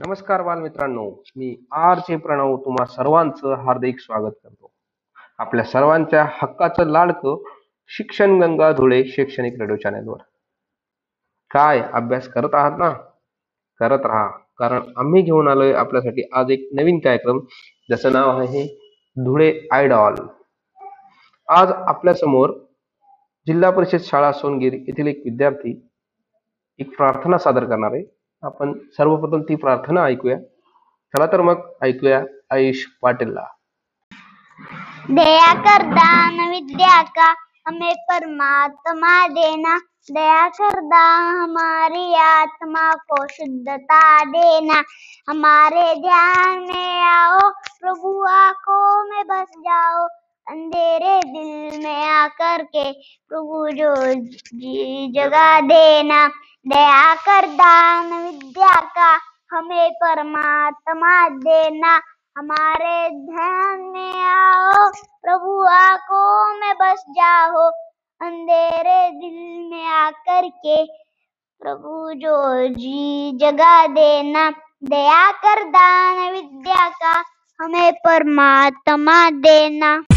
नमस्कार बालमित्रांनो मी आर चे प्रणव तुम्हा सर्वांचं हार्दिक स्वागत करतो आपल्या सर्वांच्या हक्काचं लाडकं शिक्षण गंगा धुळे शैक्षणिक रेडिओ चॅनेलवर काय अभ्यास करत आहात ना करत राहा कारण आम्ही घेऊन आलोय आपल्यासाठी आज एक नवीन कार्यक्रम ज्याचं नाव आहे धुळे आयडॉल आज आपल्या समोर जिल्हा परिषद शाळा सोनगिरी येथील एक विद्यार्थी एक प्रार्थना सादर करणार आहे આપણ સર્વોપતની પ્રાર્થના આયકુએ ચાલાતર મક આયકુએ આઈશ પાટીલા દયા કરદા ન વિદ્યા કા અમે પરમાત્મા દેના દયા કરદા અમારી આત્મા કો શુદ્ધતા દેના હમારે ધ્યાન મે આવો પ્રભુ આ કો મેસ જાઓ અંધેરે દિલ મે આકર કે પ્રભુ જો જી જગા દેના दया कर दान विद्या का हमें परमात्मा देना हमारे ध्यान में आओ प्रभु आको में बस जाओ अंधेरे दिल में आकर के प्रभु जो जी जगा देना दया कर दान विद्या का हमें परमात्मा देना